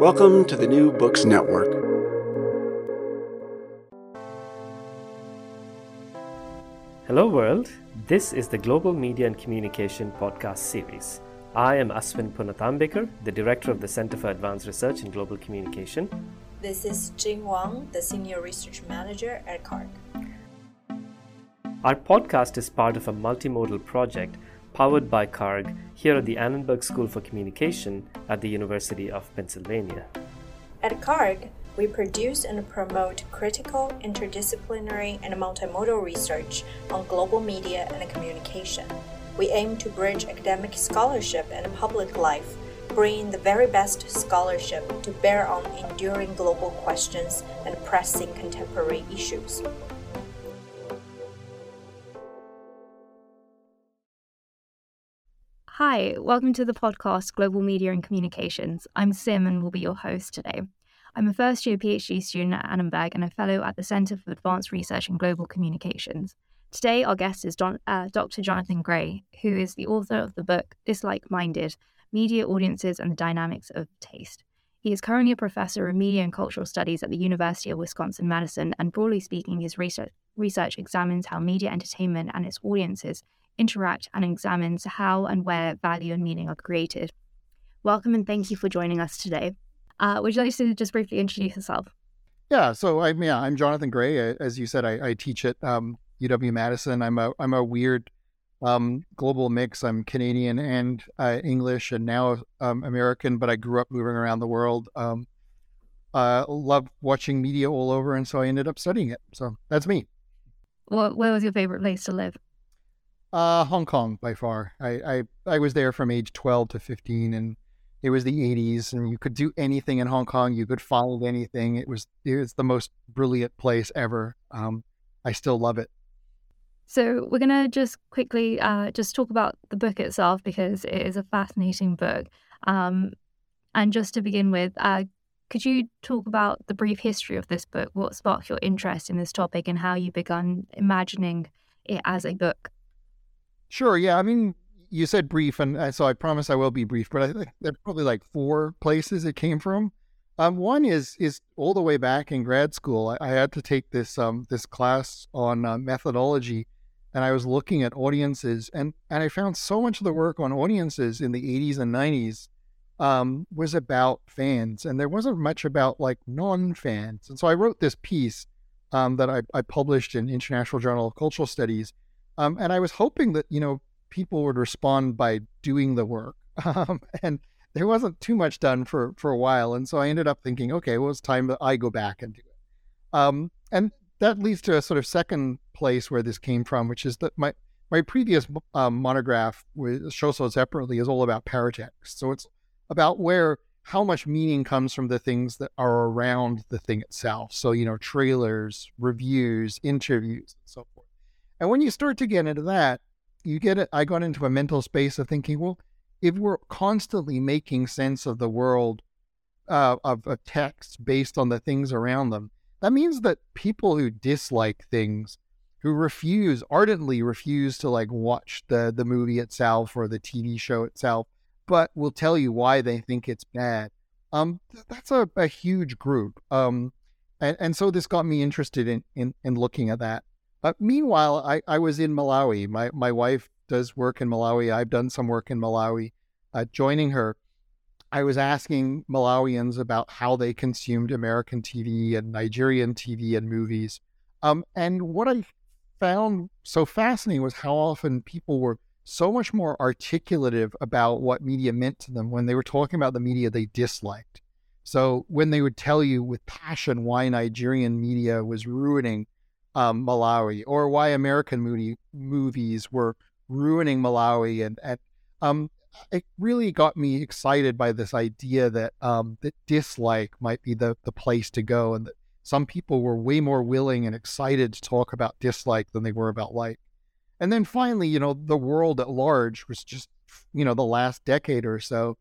Welcome to the New Books Network. Hello, world. This is the Global Media and Communication podcast series. I am Aswin Punathambekar, the director of the Center for Advanced Research in Global Communication. This is Jing Wang, the Senior Research Manager at CARG. Our podcast is part of a multimodal project powered by CARG here at the Annenberg School for Communication at the University of Pennsylvania. At CARG, we produce and promote critical, interdisciplinary, and multimodal research on global media and communication. We aim to bridge academic scholarship and public life bringing the very best scholarship to bear on enduring global questions and pressing contemporary issues. Hi, welcome to the podcast Global Media and Communications. I'm Sim and will be your host today. I'm a first year PhD student at Annenberg and a fellow at the Center for Advanced Research in Global Communications. Today, our guest is Don, uh, Dr. Jonathan Gray, who is the author of the book Dislike Minded Media Audiences and the Dynamics of Taste. He is currently a professor of media and cultural studies at the University of Wisconsin Madison, and broadly speaking, his research, research examines how media entertainment and its audiences interact and examines how and where value and meaning are created. Welcome and thank you for joining us today. Uh, would you like to just briefly introduce yourself? Yeah, so I'm yeah I'm Jonathan Gray. As you said, I, I teach at um, UW Madison. I'm a I'm a weird um, global mix. I'm Canadian and uh, English, and now um, American. But I grew up moving around the world. Um, uh, love watching media all over, and so I ended up studying it. So that's me. What, where was your favorite place to live? Uh, Hong Kong by far. I, I I was there from age 12 to 15, and it was the 80s, and you could do anything in Hong Kong. You could follow anything. It was it was the most brilliant place ever. Um, I still love it. So we're to just quickly uh, just talk about the book itself because it is a fascinating book. Um, and just to begin with, uh, could you talk about the brief history of this book? What sparked your interest in this topic and how you began imagining it as a book? Sure. Yeah. I mean, you said brief, and so I promise I will be brief. But I think there are probably like four places it came from. Um, one is is all the way back in grad school. I, I had to take this um, this class on uh, methodology and I was looking at audiences, and and I found so much of the work on audiences in the 80s and 90s um, was about fans, and there wasn't much about like non-fans. And so I wrote this piece um, that I, I, published in International Journal of Cultural Studies, um, and I was hoping that you know people would respond by doing the work, um, and there wasn't too much done for for a while, and so I ended up thinking, okay, well, it's time that I go back and do it. Um, and that leads to a sort of second place where this came from, which is that my my previous um, monograph with Show Sold Separately is all about paratext. So it's about where how much meaning comes from the things that are around the thing itself. So you know, trailers, reviews, interviews, and so forth. And when you start to get into that, you get it. I got into a mental space of thinking, well, if we're constantly making sense of the world uh, of, of text based on the things around them, that means that people who dislike things, who refuse, ardently refuse to like watch the the movie itself or the TV show itself, but will tell you why they think it's bad. Um, that's a, a huge group. Um, and, and so this got me interested in in, in looking at that. But meanwhile, I, I was in Malawi. My my wife does work in Malawi. I've done some work in Malawi. Uh, joining her, I was asking Malawians about how they consumed American TV and Nigerian TV and movies. Um, and what I found so fascinating was how often people were so much more articulative about what media meant to them when they were talking about the media they disliked. So when they would tell you with passion why Nigerian media was ruining um, Malawi or why American movie, movies were ruining Malawi, and, and um, it really got me excited by this idea that um, that dislike might be the the place to go, and that some people were way more willing and excited to talk about dislike than they were about like. And then finally, you know, the world at large was just, you know, the last decade or so,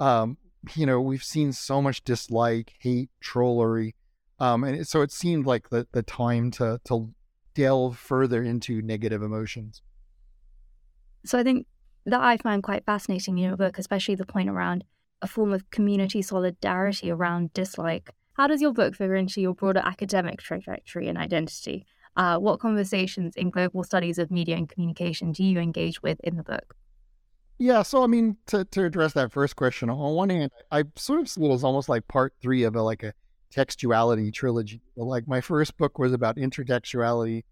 um, you know, we've seen so much dislike, hate, trollery. Um, and so it seemed like the, the time to, to delve further into negative emotions. So I think that I find quite fascinating in your book, especially the point around a form of community solidarity around dislike. How does your book figure into your broader academic trajectory and identity? Uh, what conversations in global studies of media and communication do you engage with in the book? Yeah, so I mean, to, to address that first question, on one hand, I sort of see it as almost like part three of a, like a textuality trilogy. Like my first book was about intertextuality,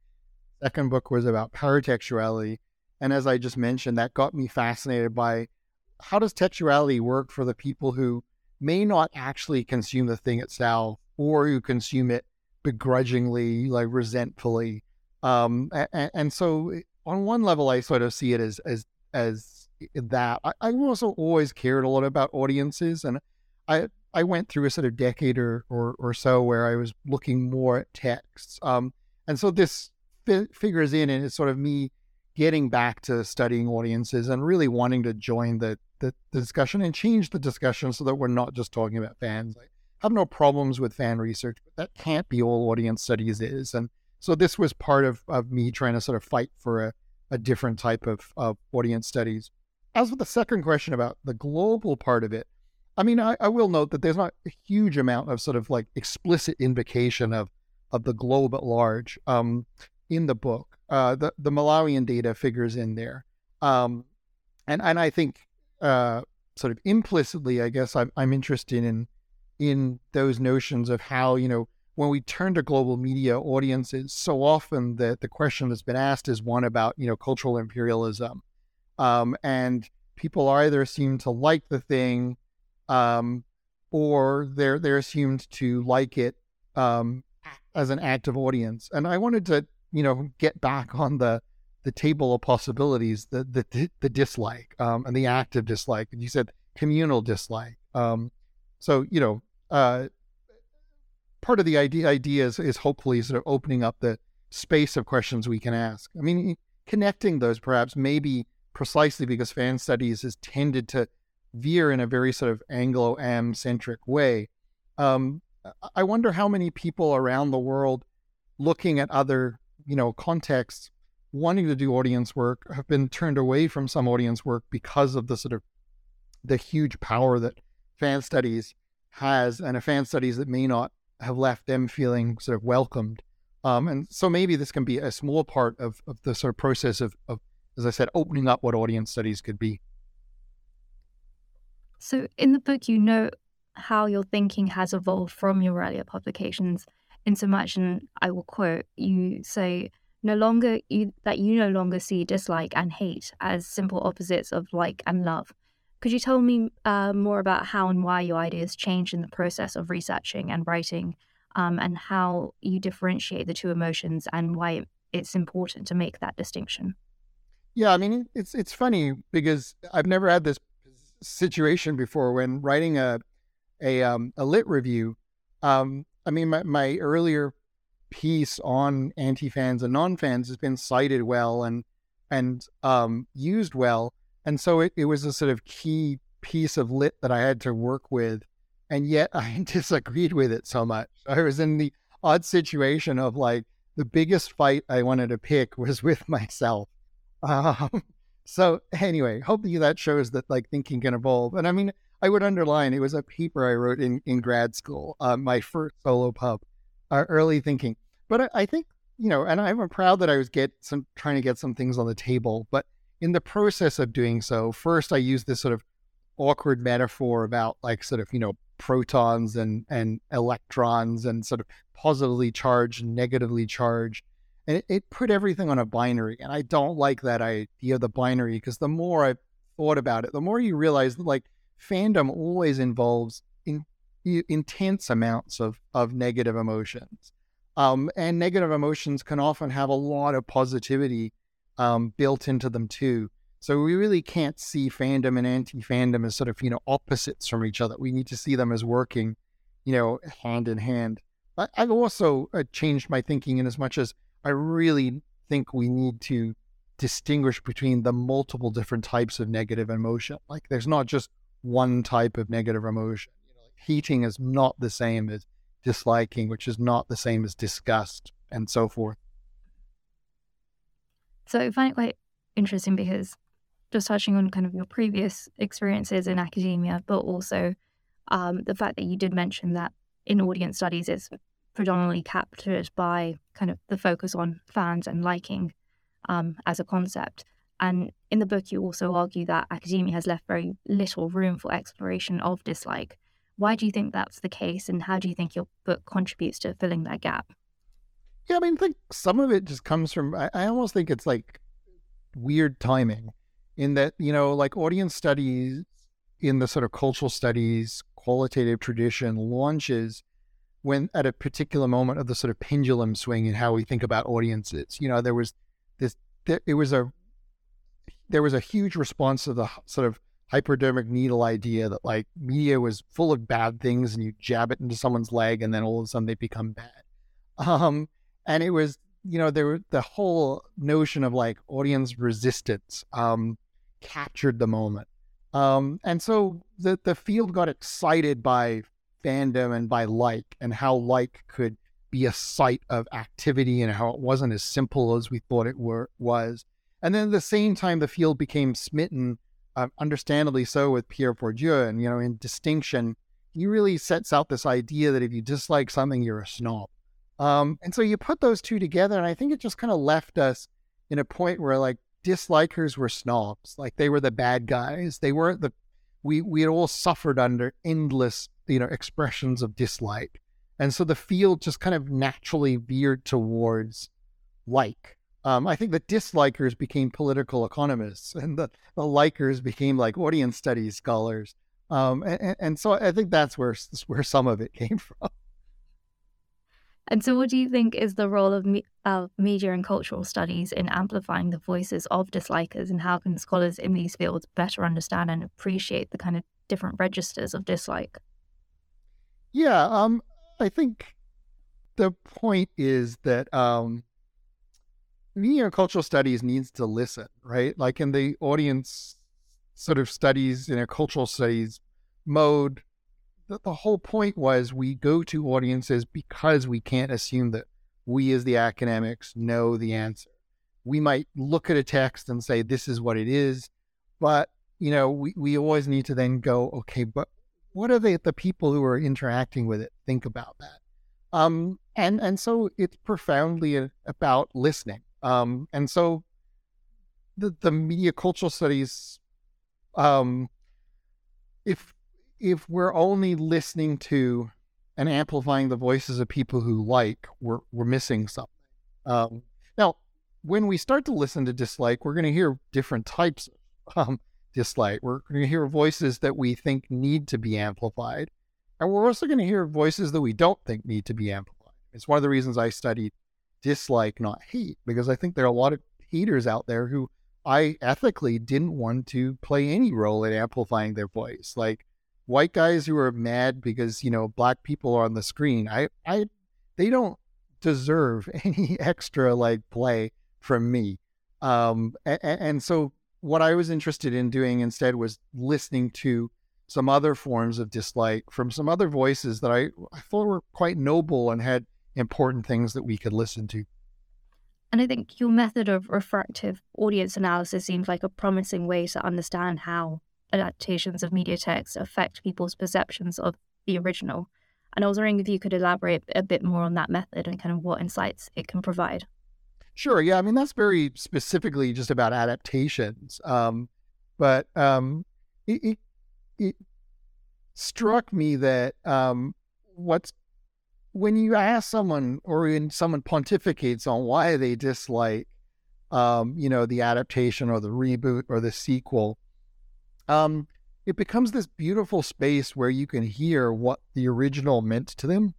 second book was about paratextuality, and as I just mentioned, that got me fascinated by how does textuality work for the people who may not actually consume the thing itself or who consume it begrudgingly, like resentfully. Um, and, and, so on one level, I sort of see it as as as that. I, I also always cared a lot about audiences, and I I went through a sort of decade or or, or so where I was looking more at texts. Um, and so this fi- figures in, and it's sort of me getting back to studying audiences and really wanting to join the, the, the discussion and change the discussion so that we're not just talking about fans. I have no problems with fan research, but that can't be all audience studies is. And so this was part of, of me trying to sort of fight for a, a different type of, of audience studies. As for the second question about the global part of it, I mean, I, I will note that there's not a huge amount of sort of like explicit invocation of of the globe at large um, in the book. Uh, the the Malawian data figures in there, um, and and I think uh, sort of implicitly, I guess I'm I'm interested in in those notions of how you know when we turn to global media audiences, so often the the question that's been asked is one about you know cultural imperialism, um, and people either seem to like the thing, um, or they're they're assumed to like it um, as an active audience. And I wanted to you know, get back on the the table of possibilities, the the the dislike um, and the active dislike. And you said communal dislike. Um, so you know, uh, part of the idea idea is, is hopefully sort of opening up the space of questions we can ask. I mean, connecting those perhaps maybe precisely because fan studies has tended to veer in a very sort of Anglo-Am centric way. Um, I wonder how many people around the world looking at other you know, contexts wanting to do audience work have been turned away from some audience work because of the sort of the huge power that fan studies has and a fan studies that may not have left them feeling sort of welcomed. Um, and so maybe this can be a small part of, of the sort of process of, of, as I said, opening up what audience studies could be. So in the book, you note how your thinking has evolved from your earlier publications in so much, and I will quote, you say, no longer you, that you no longer see dislike and hate as simple opposites of like and love. Could you tell me uh, more about how and why your ideas changed in the process of researching and writing, um, and how you differentiate the two emotions and why it's important to make that distinction? Yeah, I mean, it's it's funny because I've never had this situation before when writing a a um, a lit review. Um, I mean, my, my earlier piece on anti fans and non fans has been cited well and and um, used well, and so it, it was a sort of key piece of lit that I had to work with, and yet I disagreed with it so much. I was in the odd situation of like the biggest fight I wanted to pick was with myself. Um, so anyway, hopefully that shows that like thinking can evolve. And I mean, I would underline it was a paper I wrote in, in grad school, uh, my first solo pub, uh, early thinking. But I, I, think, you know, and I'm proud that I was get some trying to get some things on the table. But in the process of doing so, first I used this sort of awkward metaphor about like sort of you know protons and and electrons and sort of positively charged, negatively charged, and it, it put everything on a binary. And I don't like that idea of the binary because the more I thought about it, the more you realize that like fandom always involves in, intense amounts of of negative emotions. Um, and negative emotions can often have a lot of positivity um, built into them too. So we really can't see fandom and anti-fandom as sort of you know opposites from each other. We need to see them as working, you know, hand in hand. I, have also uh, changed my thinking in as much as I really think we need to distinguish between the multiple different types of negative emotion. Like there's not just one type of negative emotion. You know, like heating is not the same as disliking, which is not the same as disgust, and so forth. So I find it quite interesting because just touching on kind of your previous experiences in academia, but also um, the fact that you did mention that in audience studies it's predominantly captured by kind of the focus on fans and liking um, as a concept. And in the book, you also argue that academia has left very little room for exploration of dislike. Why do you think that's the case, and how do you think your book contributes to filling that gap? Yeah, I mean, I think some of it just comes from, I, I almost think it's like weird timing in that, you know, like audience studies in the sort of cultural studies qualitative tradition launches when at a particular moment of the sort of pendulum swing in how we think about audiences. You know, there was this, there, it was a, there was a huge response to the sort of hypodermic needle idea that like media was full of bad things and you jab it into someone's leg and then all of a sudden they become bad. Um, and it was, you know, there the whole notion of like audience resistance. Um, captured the moment. Um, and so the the field got excited by fandom and by like and how like could be a site of activity and how it wasn't as simple as we thought it were was. And then at the same time, the field became smitten, uh, understandably so, with Pierre Bourdieu. And you know, in distinction, he really sets out this idea that if you dislike something, you're a snob. Um, and so you put those two together, and I think it just kind of left us in a point where like dislikers were snobs. Like they were the bad guys. They weren't the we we had all suffered under endless, you know, expressions of dislike. And so the field just kind of naturally veered towards like. Um, I think the dislikers became political economists and the, the likers became like audience studies scholars. Um, and, and so I think that's where where some of it came from. And so, what do you think is the role of, me- of media and cultural studies in amplifying the voices of dislikers, and how can scholars in these fields better understand and appreciate the kind of different registers of dislike? Yeah, um, I think the point is that um, media and cultural studies needs to listen, right? Like in the audience sort of studies in a cultural studies mode, the, the whole point was we go to audiences because we can't assume that we as the academics know the answer. We might look at a text and say, this is what it is. But, you know, we, we always need to then go, okay, but what do they, the people who are interacting with it think about that? Um, and, and so it's profoundly about listening. Um, and so the, the media cultural studies, um, if if we're only listening to and amplifying the voices of people who like, we're we're missing something. Um, now, when we start to listen to dislike, we're going to hear different types um, dislike. We're going to hear voices that we think need to be amplified, and we're also going to hear voices that we don't think need to be amplified. It's one of the reasons I studied dislike, not hate, because I think there are a lot of haters out there who I ethically didn't want to play any role in amplifying their voice. Like white guys who are mad because you know black people are on the screen i i they don't deserve any extra like play from me um and, and so what i was interested in doing instead was listening to some other forms of dislike from some other voices that i i thought were quite noble and had important things that we could listen to and I think your method of refractive audience analysis seems like a promising way to understand how adaptations of media text affect people's perceptions of the original. And I was wondering if you could elaborate a bit more on that method and kind of what insights it can provide. Sure. Yeah. I mean, that's very specifically just about adaptations. Um, but um, it, it, it struck me that um, what's when you ask someone or when someone pontificates on why they dislike, um, you know, the adaptation or the reboot or the sequel, um, it becomes this beautiful space where you can hear what the original meant to them,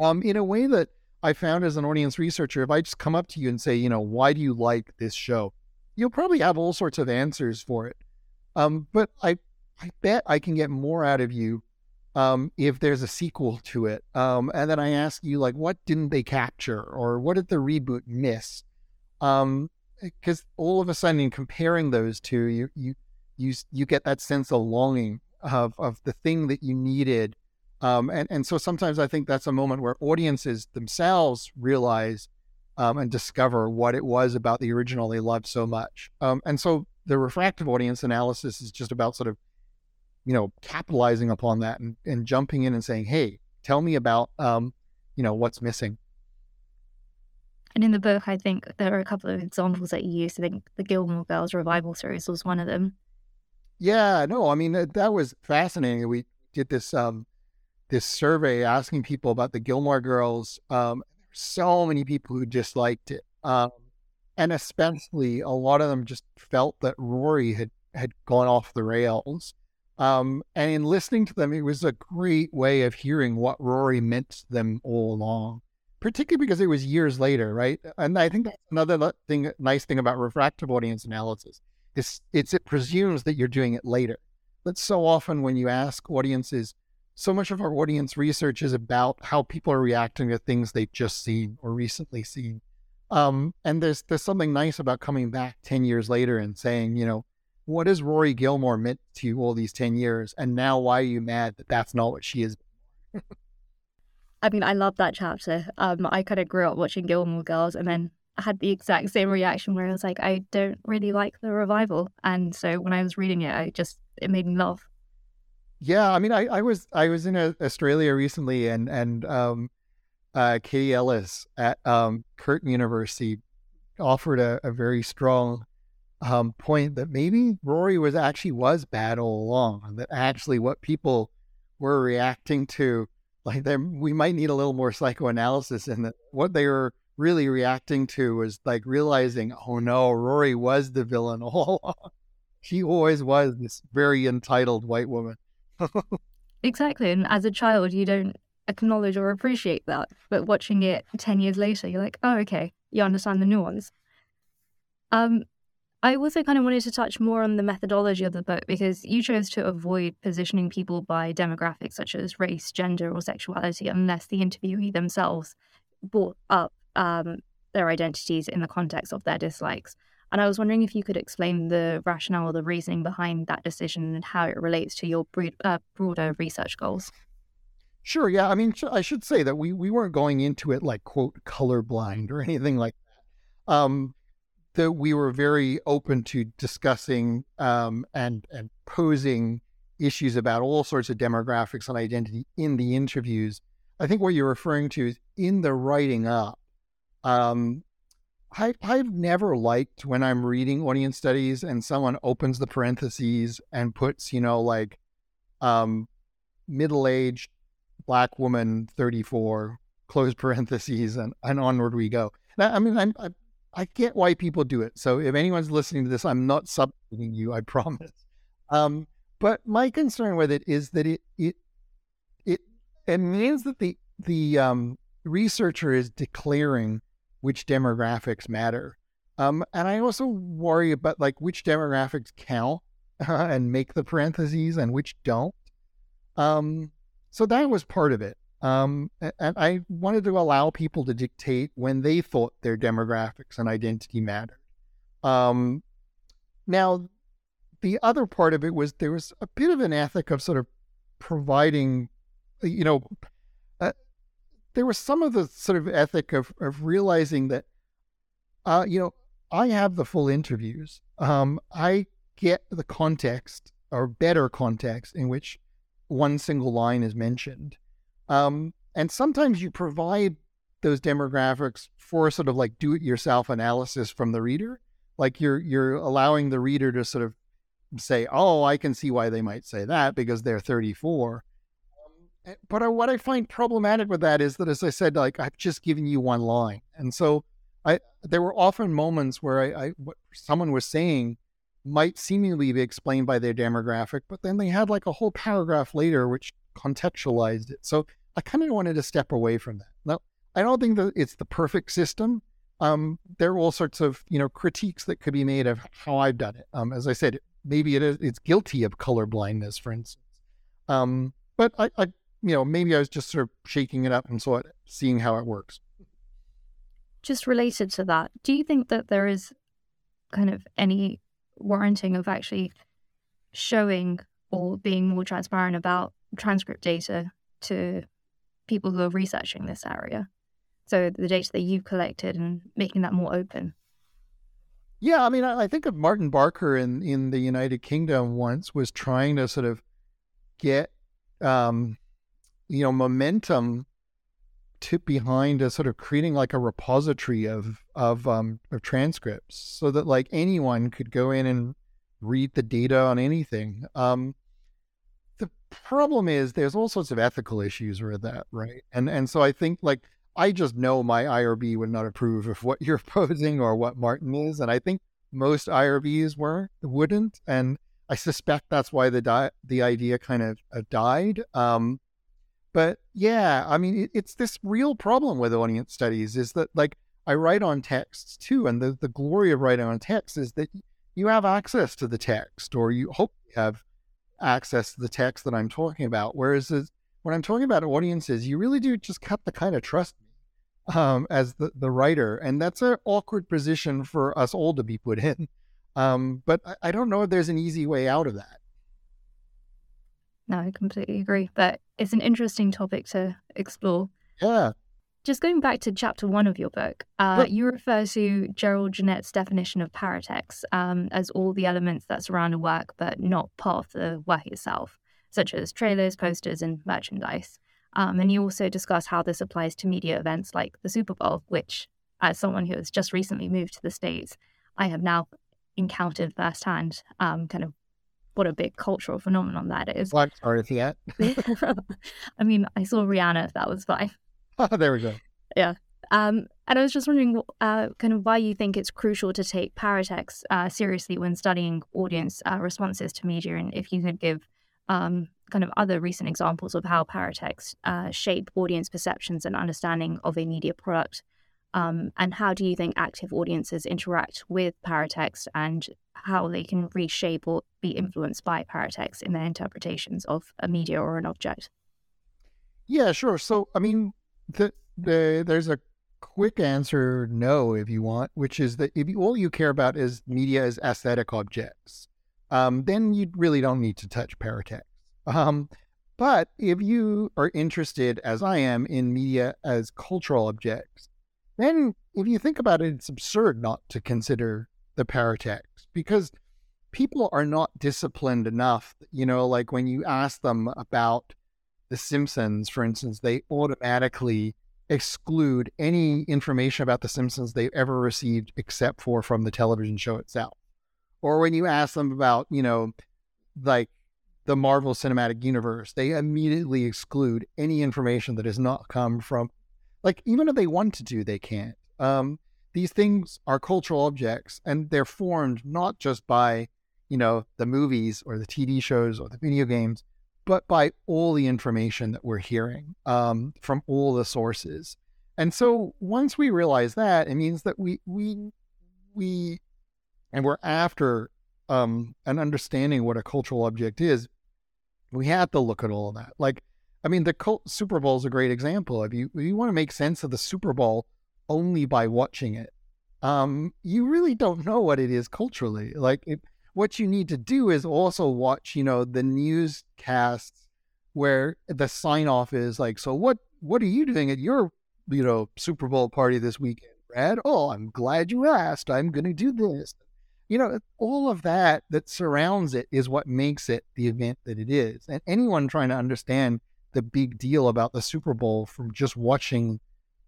um, in a way that I found as an audience researcher. If I just come up to you and say, you know, why do you like this show, you'll probably have all sorts of answers for it. Um, but I, I bet I can get more out of you um, if there's a sequel to it. Um, and then I ask you, like, what didn't they capture or what did the reboot miss? Because um, all of a sudden, in comparing those two, you, you, you, you get that sense of longing of, of the thing that you needed. Um, and, and so sometimes I think that's a moment where audiences themselves realize um, and discover what it was about the original they loved so much. Um, and so the refractive audience analysis is just about sort of you know, capitalizing upon that and, and jumping in and saying, hey, tell me about, um, you know, what's missing. And in the book, I think there are a couple of examples that you used. I think the Gilmore Girls revival series was one of them. Yeah, no, I mean that was fascinating. We did this um, this survey asking people about the Gilmore Girls. Um, so many people who disliked it, um, and especially a lot of them just felt that Rory had had gone off the rails. Um, and in listening to them, it was a great way of hearing what Rory meant to them all along, particularly because it was years later, right? And I think that's another thing, nice thing about refractive audience analysis is it's it presumes that you're doing it later. But so often when you ask audiences, so much of our audience research is about how people are reacting to things they've just seen or recently seen. Um, and there's there's something nice about coming back ten years later and saying, you know, what has Rory Gilmore meant to you all these 10 years? And now why are you mad that that's not what she is? I mean, I love that chapter. Um, I kind of grew up watching Gilmore Girls and then I had the exact same reaction where I was like, I don't really like the revival. And so when I was reading it, I just, it made me laugh. Yeah. I mean, I, I was, I was in Australia recently and, and, um, uh, Katie Ellis at, um, Curtin University offered a, a very strong um, point that maybe Rory was actually was bad all along, that actually what people were reacting to, like we might need a little more psychoanalysis in that what they were really reacting to was like realizing, oh no, Rory was the villain all along. She always was this very entitled white woman. exactly. And as a child, you don't acknowledge or appreciate that. But watching it 10 years later, you're like, oh, okay, you understand the nuance. Um, I also kind of wanted to touch more on the methodology of the book because you chose to avoid positioning people by demographics such as race, gender, or sexuality unless the interviewee themselves brought up um, their identities in the context of their dislikes. And I was wondering if you could explain the rationale or the reasoning behind that decision and how it relates to your uh, broader research goals. Sure. Yeah. I mean, I should say that we, we weren't going into it like, quote, colorblind or anything like that. Um, that we were very open to discussing um, and and posing issues about all sorts of demographics and identity in the interviews. I think what you're referring to is in the writing up. Um, I, I've never liked when I'm reading audience studies and someone opens the parentheses and puts, you know, like um, middle aged black woman, 34, close parentheses, and, and onward we go. Now, I mean, I'm, I'm I get why people do it. So if anyone's listening to this, I'm not substituting you, I promise. Um, but my concern with it is that it it it it means that the the um, researcher is declaring which demographics matter. Um, and I also worry about like which demographics count and make the parentheses and which don't. Um, so that was part of it. Um, and I wanted to allow people to dictate when they thought their demographics and identity mattered. Um, now, the other part of it was there was a bit of an ethic of sort of providing, you know, uh, there was some of the sort of ethic of, of realizing that, uh, you know, I have the full interviews. Um, I get the context or better context in which one single line is mentioned. Um, and sometimes you provide those demographics for sort of like do it yourself analysis from the reader. Like you're you're allowing the reader to sort of say, "Oh, I can see why they might say that because they're 34." Um, but I, what I find problematic with that is that, as I said, like I've just given you one line, and so I there were often moments where I, I what someone was saying might seemingly be explained by their demographic, but then they had like a whole paragraph later which contextualized it. So I kind of wanted to step away from that. Now, I don't think that it's the perfect system. Um, there are all sorts of you know critiques that could be made of how I've done it. Um, as I said, maybe it is it's guilty of color blindness, for instance. Um, but I, I, you know, maybe I was just sort of shaking it up and sort of seeing how it works. Just related to that, do you think that there is kind of any warranting of actually showing or being more transparent about transcript data to people who are researching this area. So the data that you've collected and making that more open. Yeah, I mean, I think of Martin Barker in in the United Kingdom once was trying to sort of get, um, you know, momentum behind a sort of creating like a repository of of um of transcripts so that like anyone could go in and read the data on anything. Um, the problem is there's all sorts of ethical issues with that, right? And and so I think like I just know my IRB would not approve of what you're posing or what Martin is, and I think most IRBs were wouldn't, and I suspect that's why the di- the idea kind of uh, died. Um, but yeah, I mean, it, it's this real problem with audience studies is that like I write on texts too, and the the glory of writing on text is that you have access to the text, or you hope you have access to the text that I'm talking about. Whereas when I'm talking about audiences, you really do just have to kind of trust me um, as the, the writer. And that's an awkward position for us all to be put in. Um, but I, I don't know if there's an easy way out of that. No, I completely agree. But it's an interesting topic to explore. Yeah. Just going back to chapter one of your book, uh, you refer to Gérard Genette's definition of paratext um, as all the elements that surround a work but not part of the work itself, such as trailers, posters, and merchandise. Um, and you also discuss how this applies to media events like the Super Bowl, which, as someone who has just recently moved to the States, I have now encountered firsthand um, kind of what a big cultural phenomenon that is. Sorry for that. I mean, I saw Rihanna, if that was fine. Oh, there we go. Yeah. Um, and I was just wondering, uh, kind of, why you think it's crucial to take paratext uh, seriously when studying audience uh, responses to media, and if you could give um, kind of other recent examples of how paratext uh, shape audience perceptions and understanding of a media product, um, and how do you think active audiences interact with paratext, and how they can reshape or be influenced by paratext in their interpretations of a media or an object? Yeah, sure. So, I mean, the, the there's a quick answer no if you want which is that if you, all you care about is media as aesthetic objects um, then you really don't need to touch paratext um, but if you are interested as i am in media as cultural objects then if you think about it it's absurd not to consider the paratext because people are not disciplined enough you know like when you ask them about the Simpsons, for instance, they automatically exclude any information about The Simpsons they've ever received except for from the television show itself. Or when you ask them about, you know, like the Marvel Cinematic Universe, they immediately exclude any information that has not come from, like, even if they want to do, they can't. Um, these things are cultural objects and they're formed not just by, you know, the movies or the TV shows or the video games, but by all the information that we're hearing um, from all the sources. And so once we realize that, it means that we we we and we're after um, an understanding what a cultural object is. We have to look at all of that. Like, I mean, the cult, Super Bowl is a great example. If you you want to make sense of the Super Bowl only by watching it, um, you really don't know what it is culturally. Like, it, what you need to do is also watch, you know, the newscasts where the sign off is like, so what what are you doing at your, you know, Super Bowl party this weekend, Brad? Oh, I'm glad you asked. I'm gonna do this. You know, all of that that surrounds it is what makes it the event that it is. And anyone trying to understand the big deal about the Super Bowl from just watching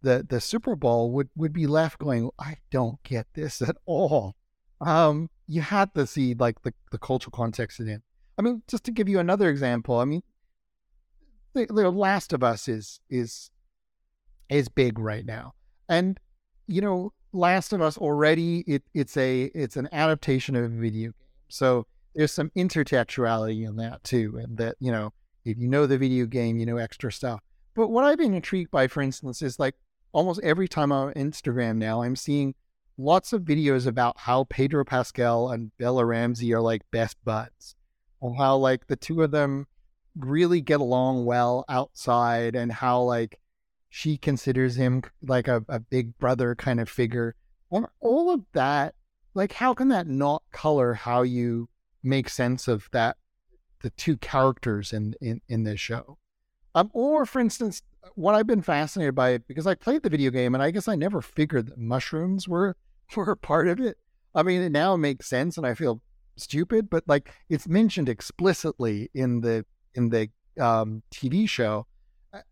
the the Super Bowl would would be left going, I don't get this at all. um, you had to see like the, the cultural context in it. I mean, just to give you another example, I mean, the, the Last of Us is is is big right now, and you know, Last of Us already it it's a it's an adaptation of a video game, so there's some intertextuality in that too, and that you know, if you know the video game, you know extra stuff. But what I've been intrigued by, for instance, is like almost every time I'm on Instagram now, I'm seeing lots of videos about how Pedro Pascal and Bella Ramsey are like best buds, and how like the two of them really get along well outside, and how like she considers him like a, a big brother kind of figure. And all of that, like, how can that not color how you make sense of that, the two characters in, in, in this show? Um, or for instance, what I've been fascinated by because I played the video game and I guess I never figured that mushrooms were were a part of it. I mean, it now makes sense and I feel stupid, but like it's mentioned explicitly in the in the um, TV show,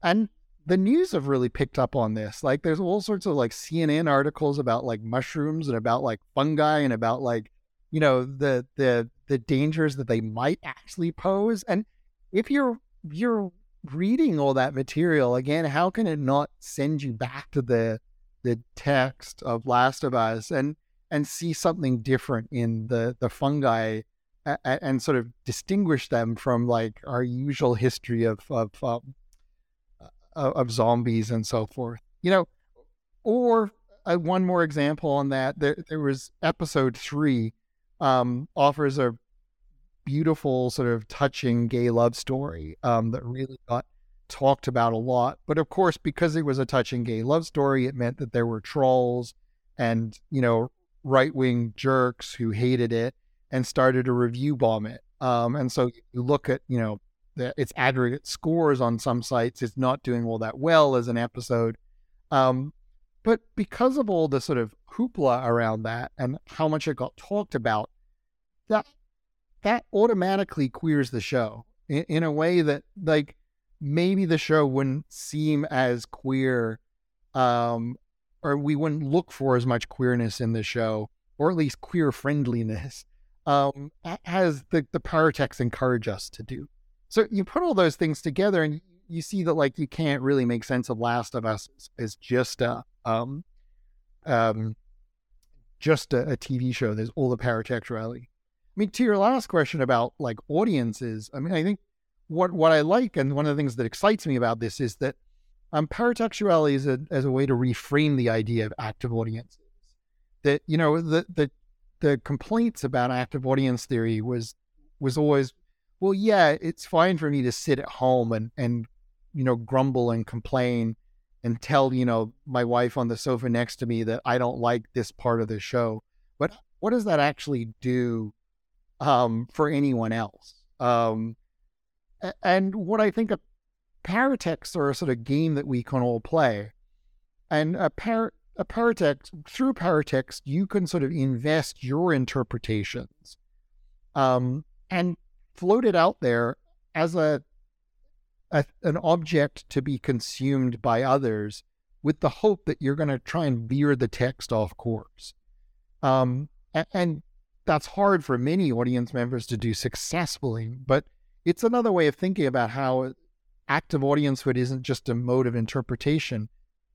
and the news have really picked up on this. Like, there's all sorts of like CNN articles about like mushrooms and about like fungi and about like you know the the the dangers that they might actually pose. And if you're you're reading all that material again, how can it not send you back to the the text of Last of Us and and see something different in the the fungi and, and sort of distinguish them from like our usual history of of um, of zombies and so forth. You know, or uh, one more example on that. There there was episode three um, offers a beautiful sort of touching gay love story um, that really got talked about a lot. But of course, because it was a touching gay love story, it meant that there were trolls and, you know, right wing jerks who hated it and started to review bomb it. Um, and so you look at, you know, the, its aggregate scores on some sites, it's not doing all that well as an episode. Um, but because of all the sort of hoopla around that and how much it got talked about, that that automatically queers the show in, in a way that like maybe the show wouldn't seem as queer um or we wouldn't look for as much queerness in the show or at least queer friendliness um as the the paratext encourage us to do. So you put all those things together and you see that like you can't really make sense of last of us as just a um um just a, a tv show there's all the paratextuality i mean to your last question about like audiences i mean i think what what I like and one of the things that excites me about this is that um, paratextuality is a, as a way to reframe the idea of active audiences. That you know the the the complaints about active audience theory was was always, well, yeah, it's fine for me to sit at home and and you know grumble and complain and tell you know my wife on the sofa next to me that I don't like this part of the show, but what does that actually do um, for anyone else? Um, and what I think of paratexts are a sort of game that we can all play. And a, par- a paratext, through paratext, you can sort of invest your interpretations um, and float it out there as a, a an object to be consumed by others with the hope that you're going to try and veer the text off course. Um, and, and that's hard for many audience members to do successfully, but it's another way of thinking about how active audiencehood isn't just a mode of interpretation.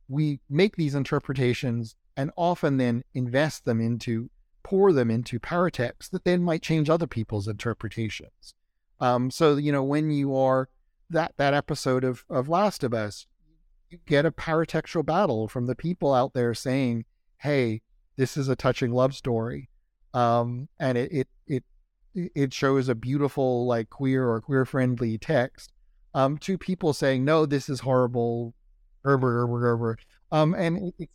We make these interpretations and often then invest them into, pour them into paratext that then might change other people's interpretations. Um, so, you know, when you are that, that episode of, of Last of Us, you get a paratextual battle from the people out there saying, hey, this is a touching love story. Um, and it, it, it it shows a beautiful like queer or queer friendly text um, to people saying no this is horrible erber, erber, erber. Um, and it's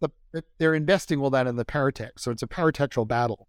the, they're investing all that in the paratext so it's a paratextual battle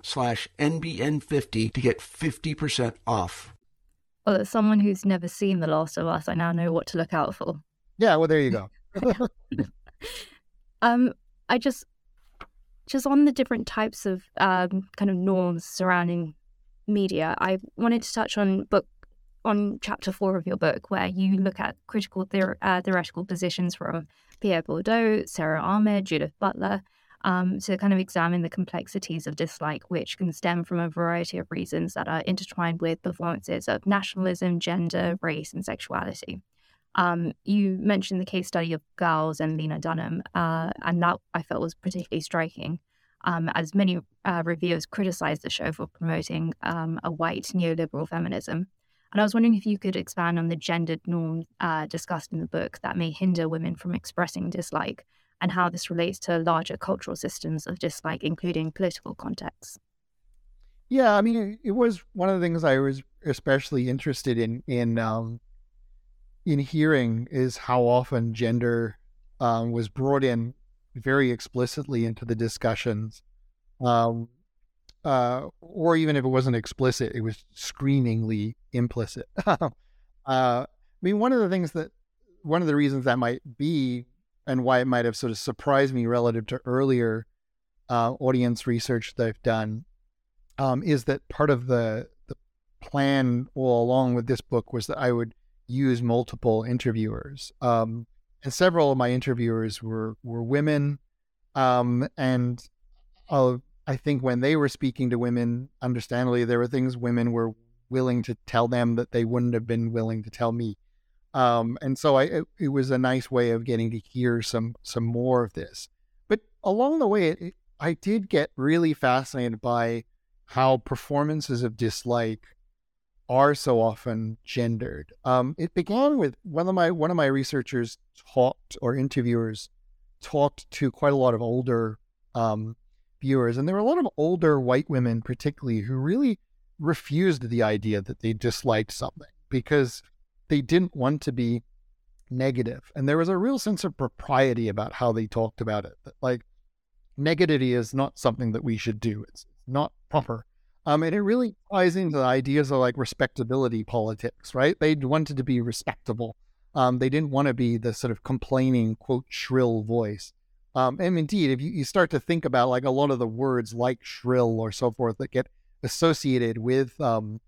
slash NBN50 to get 50% off. Well, as someone who's never seen The Last of Us, I now know what to look out for. Yeah, well, there you go. um, I just, just on the different types of um, kind of norms surrounding media, I wanted to touch on book on chapter four of your book, where you look at critical theor- uh, theoretical positions from Pierre Bourdieu, Sara Ahmed, Judith Butler, um, to kind of examine the complexities of dislike, which can stem from a variety of reasons that are intertwined with performances of nationalism, gender, race, and sexuality. Um, you mentioned the case study of Girls and Lena Dunham, uh, and that I felt was particularly striking, um, as many uh, reviewers criticized the show for promoting um, a white neoliberal feminism. And I was wondering if you could expand on the gendered norms uh, discussed in the book that may hinder women from expressing dislike, and how this relates to larger cultural systems of dislike, including political contexts. Yeah, I mean, it was one of the things I was especially interested in in um, in hearing is how often gender um, was brought in very explicitly into the discussions, um, uh, or even if it wasn't explicit, it was screamingly implicit. uh, I mean, one of the things that one of the reasons that might be and why it might have sort of surprised me relative to earlier uh, audience research that I've done um, is that part of the, the plan all along with this book was that I would use multiple interviewers. Um, and several of my interviewers were were women, um, and uh, I think when they were speaking to women, understandably, there were things women were willing to tell them that they wouldn't have been willing to tell me. Um, and so I, it, it, was a nice way of getting to hear some some more of this. But along the way, it, I did get really fascinated by how performances of dislike are so often gendered. Um, it began with one of my one of my researchers talked or interviewers talked to quite a lot of older um, viewers, and there were a lot of older white women, particularly, who really refused the idea that they disliked something because they didn't want to be negative. And there was a real sense of propriety about how they talked about it. That, like, negativity is not something that we should do, it's not proper. Um, and it really ties into the ideas of like respectability politics, right? They wanted to be respectable. Um, they didn't want to be the sort of complaining, quote, shrill voice. Um, and indeed, if you, you start to think about like a lot of the words like shrill or so forth that get associated with um,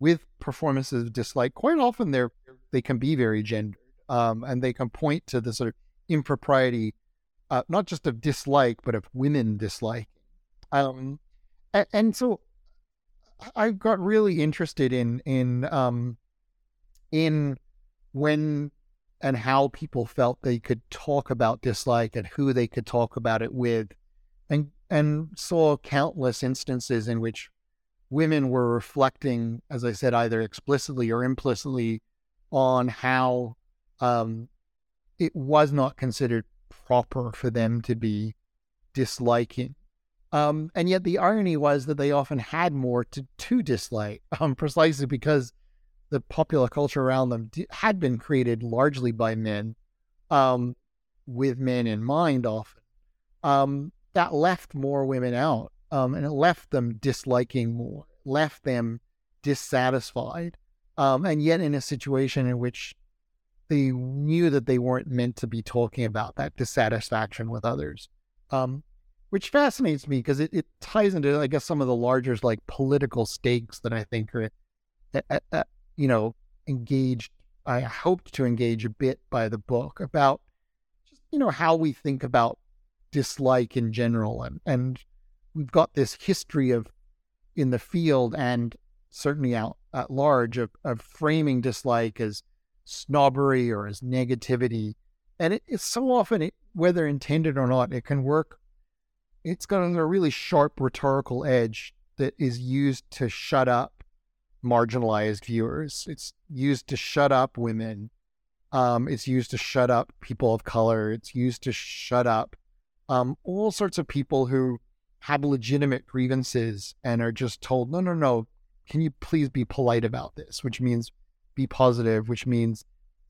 with performances of dislike, quite often they're they can be very gendered, um, and they can point to the sort of impropriety, uh, not just of dislike, but of women dislike. Um, and, and, so I got really interested in in um, in when and how people felt they could talk about dislike and who they could talk about it with, and and saw countless instances in which women were reflecting, as I said, either explicitly or implicitly on how um, it was not considered proper for them to be disliking. Um, and yet the irony was that they often had more to, to dislike, um, precisely because the popular culture around them had been created largely by men, um, with men in mind often. Um, that left more women out, um, and it left them disliking more, left them dissatisfied um, and yet in a situation in which they knew that they weren't meant to be talking about that dissatisfaction with others, um, which fascinates me because it, it ties into, I guess, some of the larger like political stakes that I think are, uh, uh, you know, engaged. I hoped to engage a bit by the book about just you know how we think about dislike in general, and and we've got this history of in the field and certainly out at large of, of framing dislike as snobbery or as negativity. And it, it's so often, it, whether intended or not, it can work. It's got a really sharp rhetorical edge that is used to shut up marginalized viewers. It's used to shut up women. Um, it's used to shut up people of color. It's used to shut up um, all sorts of people who have legitimate grievances and are just told, no, no, no, can you please be polite about this? Which means be positive, which means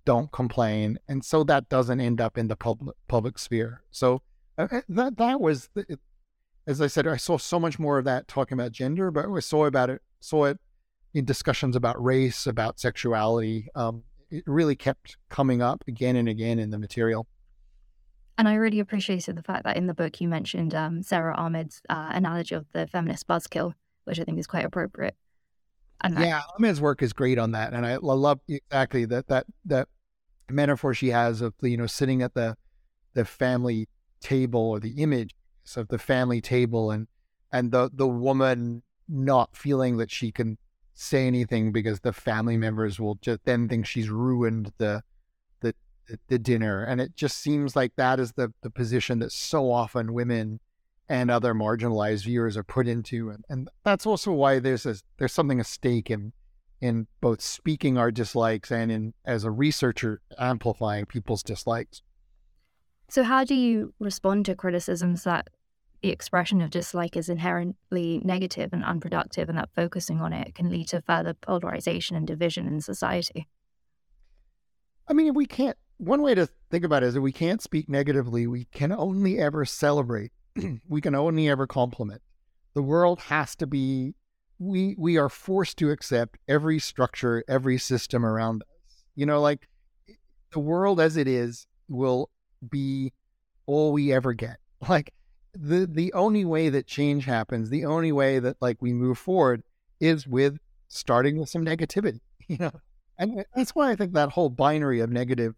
don't complain. And so that doesn't end up in the public public sphere. So that that was, it, as I said, I saw so much more of that talking about gender, but I saw about it, saw it in discussions about race, about sexuality. Um, it really kept coming up again and again in the material. And I really appreciated the fact that in the book you mentioned um, Sara Ahmed's uh, analogy of the feminist buzzkill, which I think is quite appropriate. Yeah, Ahmed's work is great on that, and I love exactly that that that metaphor she has of you know sitting at the the family table or the image of the family table and and the the woman not feeling that she can say anything because the family members will just then think she's ruined the the the dinner and it just seems like that is the the position that so often women and other marginalized viewers are put into and, and that's also why there's a there's something at stake in in both speaking our dislikes and in as a researcher amplifying people's dislikes so how do you respond to criticisms that the expression of dislike is inherently negative and unproductive, and that focusing on it can lead to further polarization and division in society. I mean, if we can't. One way to think about it is that we can't speak negatively. We can only ever celebrate. we can only ever compliment. The world has to be. We we are forced to accept every structure, every system around us. You know, like the world as it is will be all we ever get. Like the the only way that change happens, the only way that like we move forward is with starting with some negativity, you know. And that's why I think that whole binary of negative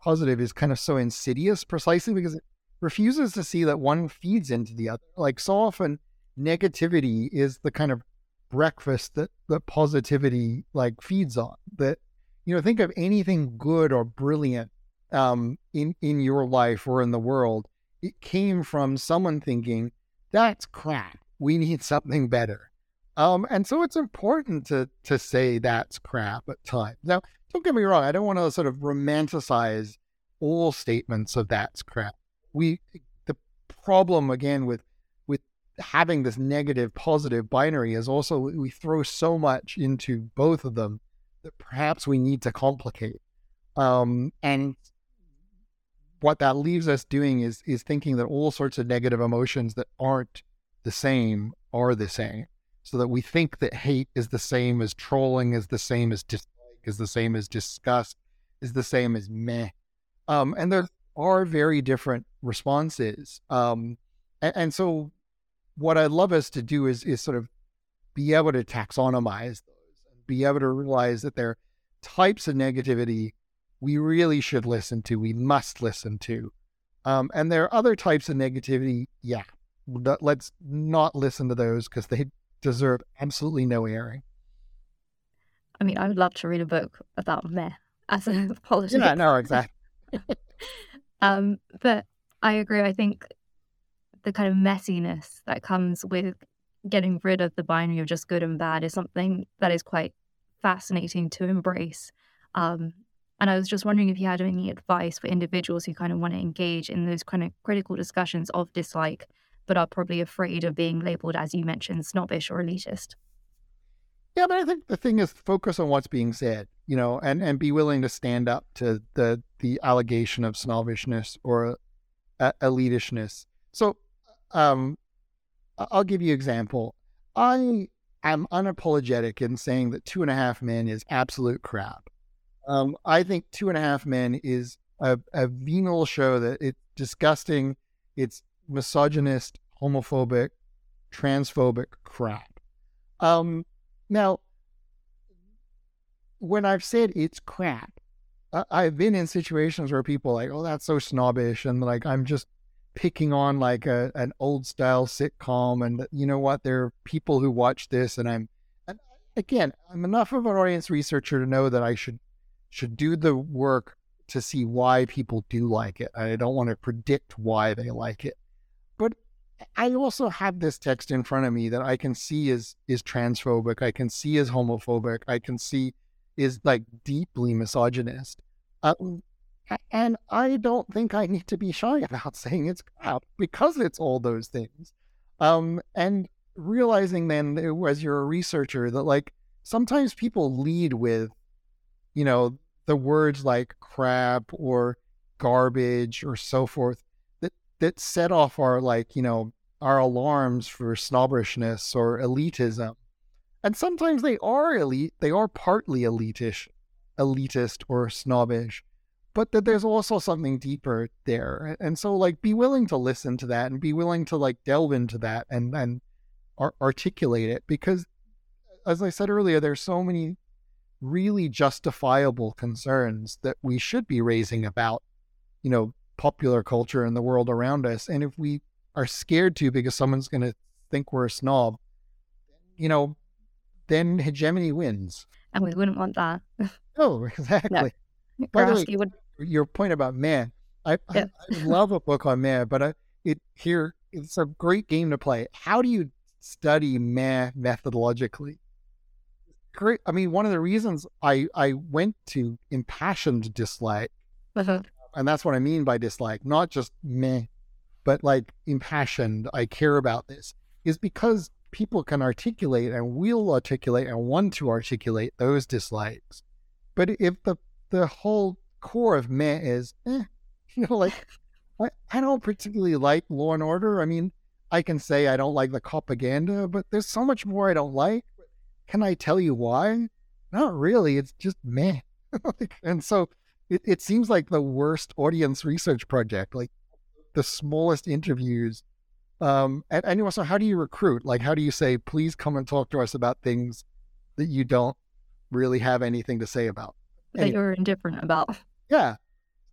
positive is kind of so insidious precisely because it refuses to see that one feeds into the other. Like so often negativity is the kind of breakfast that that positivity like feeds on. That you know, think of anything good or brilliant um in in your life or in the world it came from someone thinking, that's crap. We need something better. Um, and so it's important to to say that's crap at times. Now, don't get me wrong, I don't want to sort of romanticize all statements of that's crap. We the problem again with with having this negative positive binary is also we throw so much into both of them that perhaps we need to complicate. Um, and what that leaves us doing is is thinking that all sorts of negative emotions that aren't the same are the same. So that we think that hate is the same as trolling, is the same as dislike, is the same as disgust, is the same as meh. Um, and there are very different responses. Um, and, and so what I'd love us to do is is sort of be able to taxonomize those and be able to realize that there are types of negativity we really should listen to, we must listen to. Um, and there are other types of negativity, yeah, let's not listen to those because they deserve absolutely no airing. I mean, I would love to read a book about meh as a politician. Yeah, no, exactly. um, but I agree. I think the kind of messiness that comes with getting rid of the binary of just good and bad is something that is quite fascinating to embrace. Um, and I was just wondering if you had any advice for individuals who kind of want to engage in those kind of critical discussions of dislike, but are probably afraid of being labeled, as you mentioned, snobbish or elitist. Yeah, but I think the thing is focus on what's being said, you know, and, and be willing to stand up to the the allegation of snobbishness or uh, elitishness. So, um, I'll give you an example. I am unapologetic in saying that Two and a Half Men is absolute crap. Um, I think Two and a Half Men is a, a venal show that it's disgusting. It's misogynist, homophobic, transphobic crap. Um, now, when I've said it's crap, I, have been in situations where people are like, oh, that's so snobbish, and like I'm just picking on like a an old style sitcom, and you know what? There are people who watch this, and I'm, and again, I'm enough of an audience researcher to know that I should should do the work to see why people do like it. I don't want to predict why they like it. But I also have this text in front of me that I can see is is transphobic. I can see is homophobic. I can see is like deeply misogynist. Um, and I don't think I need to be shy about saying it's crap because it's all those things. Um, and realizing then, as you're a researcher, that like sometimes people lead with, you know, the words like crap or garbage or so forth that that set off our like you know our alarms for snobbishness or elitism. And sometimes they are elite, they are partly elitish, elitist or snobbish, but that there's also something deeper there. And so like be willing to listen to that and be willing to like delve into that and and ar- articulate it because as I said earlier, there's so many really justifiable concerns that we should be raising about, you know, popular culture and the world around us. And if we are scared to because someone's going to think we're a snob, you know, then hegemony wins. And we wouldn't want that. oh, exactly. No. By the way, would, your point about man, I, Yeah. I, I love a book on man, but I, it here it's a great game to play. How do you study man methodologically? Great. I mean, one of the reasons I I went to impassioned dislike uh-huh. and that's what I mean by dislike, not just meh, but like impassioned. I care about this is because people can articulate and will articulate and want to articulate those dislikes. But if the the whole core of meh is, eh, you know, like I, I don't particularly like Law and Order. I mean, I can say I don't like the propaganda, but there's so much more I don't like. Can I tell you why? Not really. It's just meh. And so it, it seems like the worst audience research project, like the smallest interviews. Um, and, and also, how do you recruit? Like, how do you say, please come and talk to us about things that you don't really have anything to say about? that Anyway. you're indifferent about. Yeah.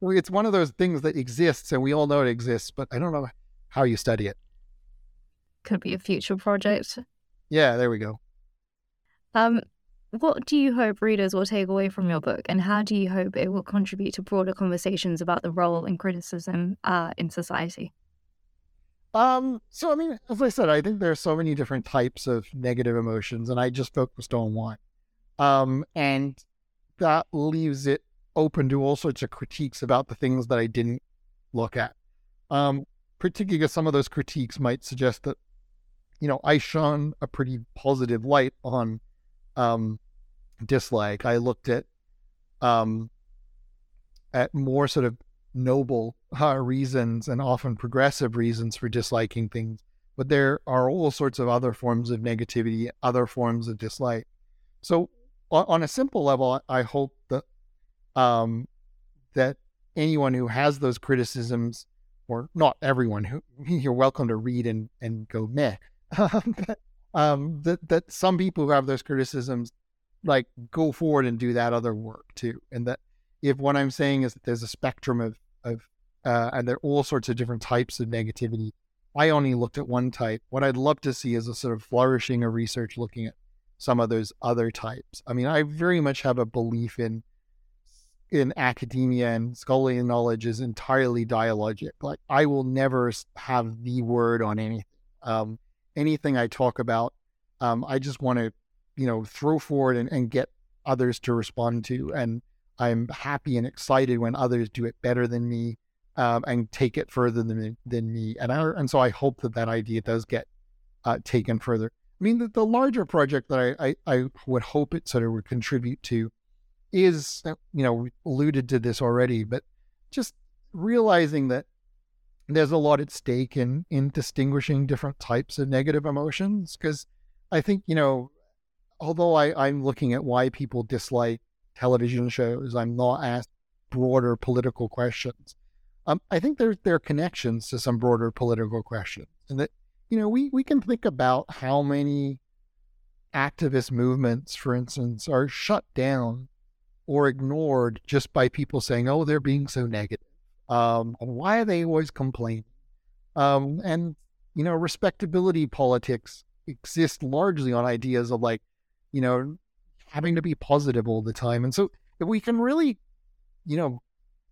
Well, it's one of those things that exists and we all know it exists, but I don't know how you study it. Could be a future project. Yeah, there we go. Um, what do you hope readers will take away from your book, and how do you hope it will contribute to broader conversations about the role and criticism uh, in society? Um, so I mean, as I said, I think there are so many different types of negative emotions, and I just focused on one. Um, and that leaves it open to all sorts of critiques about the things that I didn't look at. Um, particularly because some of those critiques might suggest that, you know, I shone a pretty positive light on um dislike. I looked at um at more sort of noble uh, reasons and often progressive reasons for disliking things, but there are all sorts of other forms of negativity, other forms of dislike. So, on, a simple level, I hope that um, that anyone who has those criticisms, or not everyone, who you're welcome to read and and go meh. But, um, that that some people who have those criticisms, like go forward and do that other work too, and that if what I'm saying is that there's a spectrum of of uh, and there are all sorts of different types of negativity. I only looked at one type. What I'd love to see is a sort of flourishing of research looking at some of those other types. I mean, I very much have a belief in in academia and scholarly knowledge is entirely dialogic. Like I will never have the word on anything. Um, anything I talk about, um, I just want to, you know, throw forward and, and get others to respond to. And I'm happy and excited when others do it better than me um, and take it further than than me. And I, and so I hope that that idea does get uh, taken further. I mean, the, the larger project that I, I I would hope it sort of would contribute to is uh, you know alluded to this already, but just realizing that there's a lot at stake in in distinguishing different types of negative emotions because I think you know although I, I'm looking at why people dislike television shows, I'm not asked broader political questions. Um, I think there there are connections to some broader political questions, and that you know we we can think about how many activist movements, for instance, are shut down or ignored just by people saying, "Oh, they're being so negative." Um, why are they always complaining? Um, and you know, respectability politics exist largely on ideas of like, you know, having to be positive all the time. And so, if we can really, you know,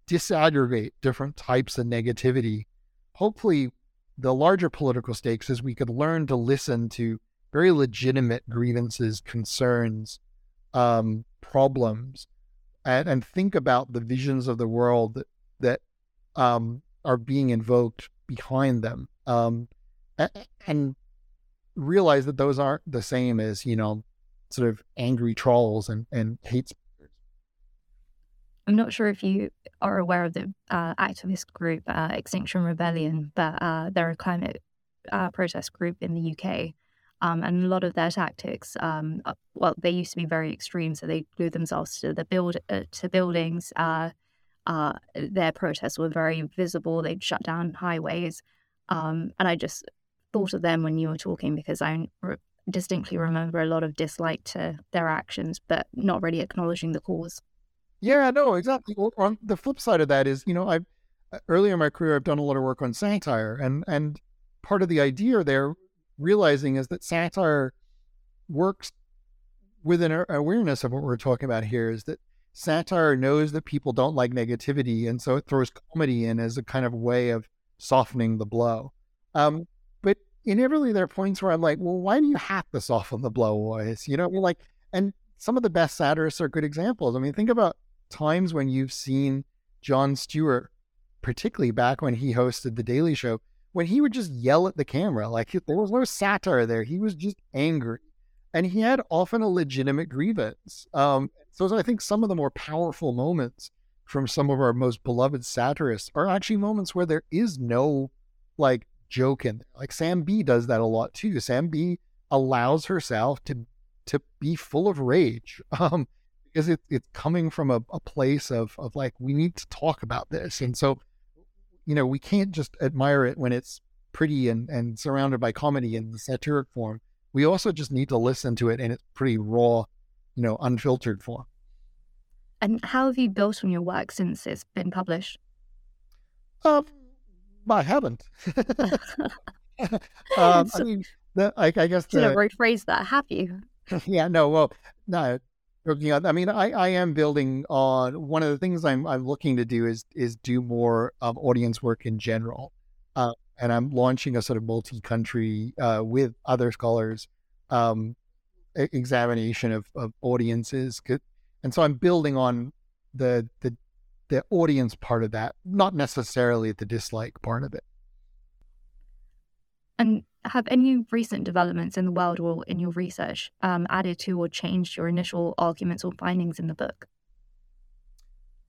disaggregate different types of negativity, hopefully the larger political stakes is we could learn to listen to very legitimate grievances, concerns, um, problems, and, and think about the visions of the world that, that um, are being invoked behind them, um, and, and realize that those aren't the same as you know, sort of angry trolls and and hate speakers. I'm not sure if you are aware of the uh, activist group uh, Extinction Rebellion, but uh, they're a climate uh, protest group in the UK. Um, and a lot of their tactics, um, uh, well, they used to be very extreme. So they glued themselves to the build uh, to buildings. their protests were very visible. They'd shut down highways, um, and I just thought of them when you were talking because I distinctly remember a lot of dislike to their actions, but not really acknowledging the cause. Yeah, no, exactly. Well, on the flip side of that is, you know, I earlier in my career I've done a lot of work on satire, and and part of the idea there, realizing is that satire works with an awareness of what we're talking about here is that satire knows that people don't like negativity, and so it throws comedy in as a kind of way of softening the blow. Um, inevitably, there are points where I'm like, well, why do you have to soften the blow, boys? You know, like, and some of the best satirists are good examples. I mean, think about times when you've seen Jon Stewart, particularly back when he hosted The Daily Show, when he would just yell at the camera. Like there was no satire there. He was just angry. And he had often a legitimate grievance. Um, so I think some of the more powerful moments from some of our most beloved satirists are actually moments where there is no like joke in there. Like Sam Bee does that a lot too. Sam Bee allows herself to to be full of rage. Um, because it, it's coming from a, a place of, of like, we need to talk about this. And so, you know, we can't just admire it when it's pretty and, and surrounded by comedy in the satiric form. We also just need to listen to it in its pretty raw, you know, unfiltered form. And how have you built on your work since it's been published? Um, I haven't. um, I mean, the, I, I guess the, rephrase that. Have you? yeah, no. Well, no. I mean, I, I am building on one of the things I'm I'm looking to do is is do more um, audience work in general, uh, and I'm launching a sort of multi-country uh, with other scholars um, examination of, of audiences, and so I'm building on the the the audience part of that, not necessarily the dislike part of it. And have any recent developments in the world or in your research um, added to or changed your initial arguments or findings in the book?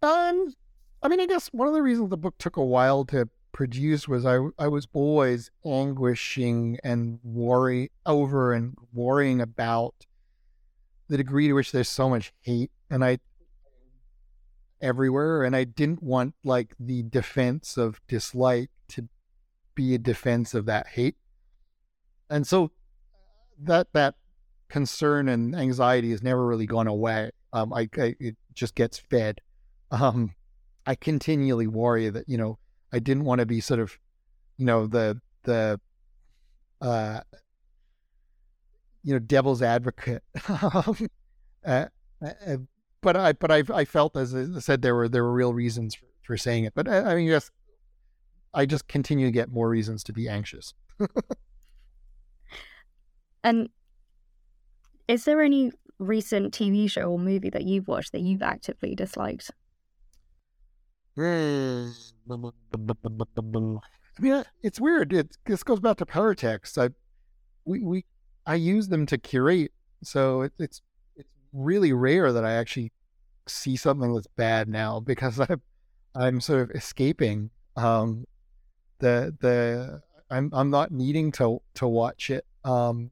Um, I mean, I guess one of the reasons the book took a while to produce was I I was always anguishing and worry over and worrying about the degree to which there's so much hate and I everywhere and I didn't want like the defense of dislike to be a defense of that hate and so that that concern and anxiety has never really gone away. Um, I, I, it just gets fed. Um, I continually worry that you know I didn't want to be sort of, you know, the the, uh, you know, devil's advocate. uh, but I but I I felt as I said there were there were real reasons for, for saying it. But I, I mean, yes, I just continue to get more reasons to be anxious. And is there any recent TV show or movie that you've watched that you've actively disliked? I mean, it's weird. It this goes back to paratext. I we we I use them to curate, so it, it's really rare that I actually see something that's bad now because I'm I'm sort of escaping um the the I'm I'm not needing to to watch it. Um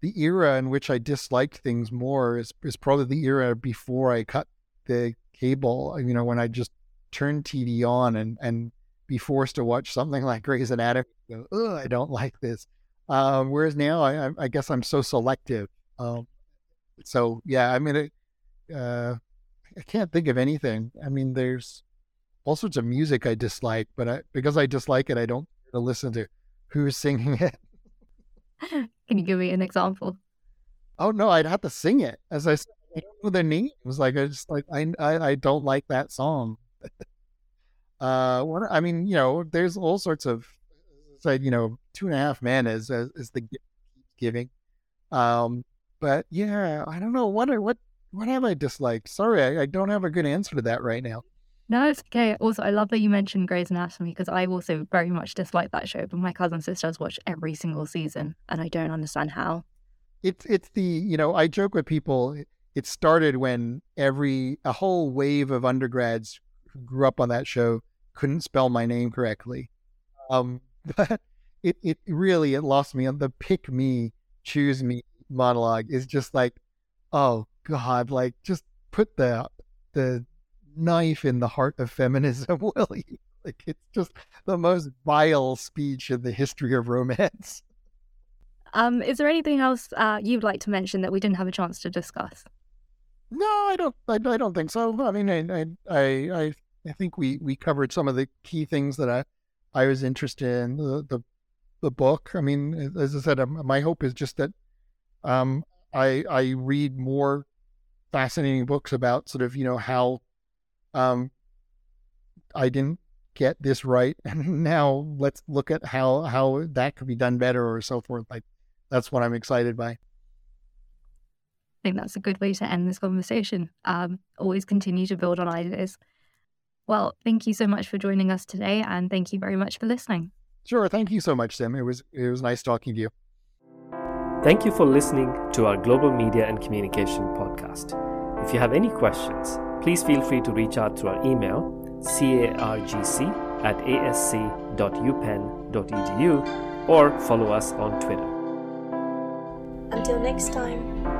the era in which I disliked things more is is probably the era before I cut the cable. You know, when I just turn TV on and and be forced to watch something like Grey's Anatomy. Go, oh, I don't like this. Um, whereas now, I, I guess I'm so selective. Um, so yeah, I mean, it, uh, I can't think of anything. I mean, there's all sorts of music I dislike, but I, because I dislike it, I don't listen to who's singing it. Can you give me an example? Oh no, I'd have to sing it. As I said, I don't know their names. Like I just like I I, I don't like that song. uh, what I mean, you know, there's all sorts of said, you know, two and a half men is is, is the giving. Um, but yeah, I don't know what what what have I disliked. Sorry, I, I don't have a good answer to that right now. No, it's okay. Also, I love that you mentioned Grey's Anatomy because I also very much dislike that show, but my cousin sisters watch every single season, and I don't understand how. It's it's the you know I joke with people. It started when every a whole wave of undergrads who grew up on that show couldn't spell my name correctly. Um, but it it really it lost me on the pick me choose me monologue is just like, oh God, like just put the the knife in the heart of feminism, will you? Like it's just the most vile speech in the history of romance. Um, is there anything else uh, you'd like to mention that we didn't have a chance to discuss? No, I don't. I, I don't think so. I mean, I, I, I, I think we we covered some of the key things that I, I was interested in the the, the book. I mean, as I said, um, my hope is just that, um, I I read more fascinating books about sort of you know how, um, I didn't get this right, and now let's look at how how that could be done better or so forth. Like that's what I'm excited by. I think that's a good way to end this conversation. Um, always continue to build on ideas. Well, thank you so much for joining us today, and thank you very much for listening. Sure, thank you so much, Sim. It was it was nice talking to you. Thank you for listening to our Global Media and Communication podcast. If you have any questions, please feel free to reach out through our email, cargc at asc.upenn.edu, or follow us on Twitter. Until next time.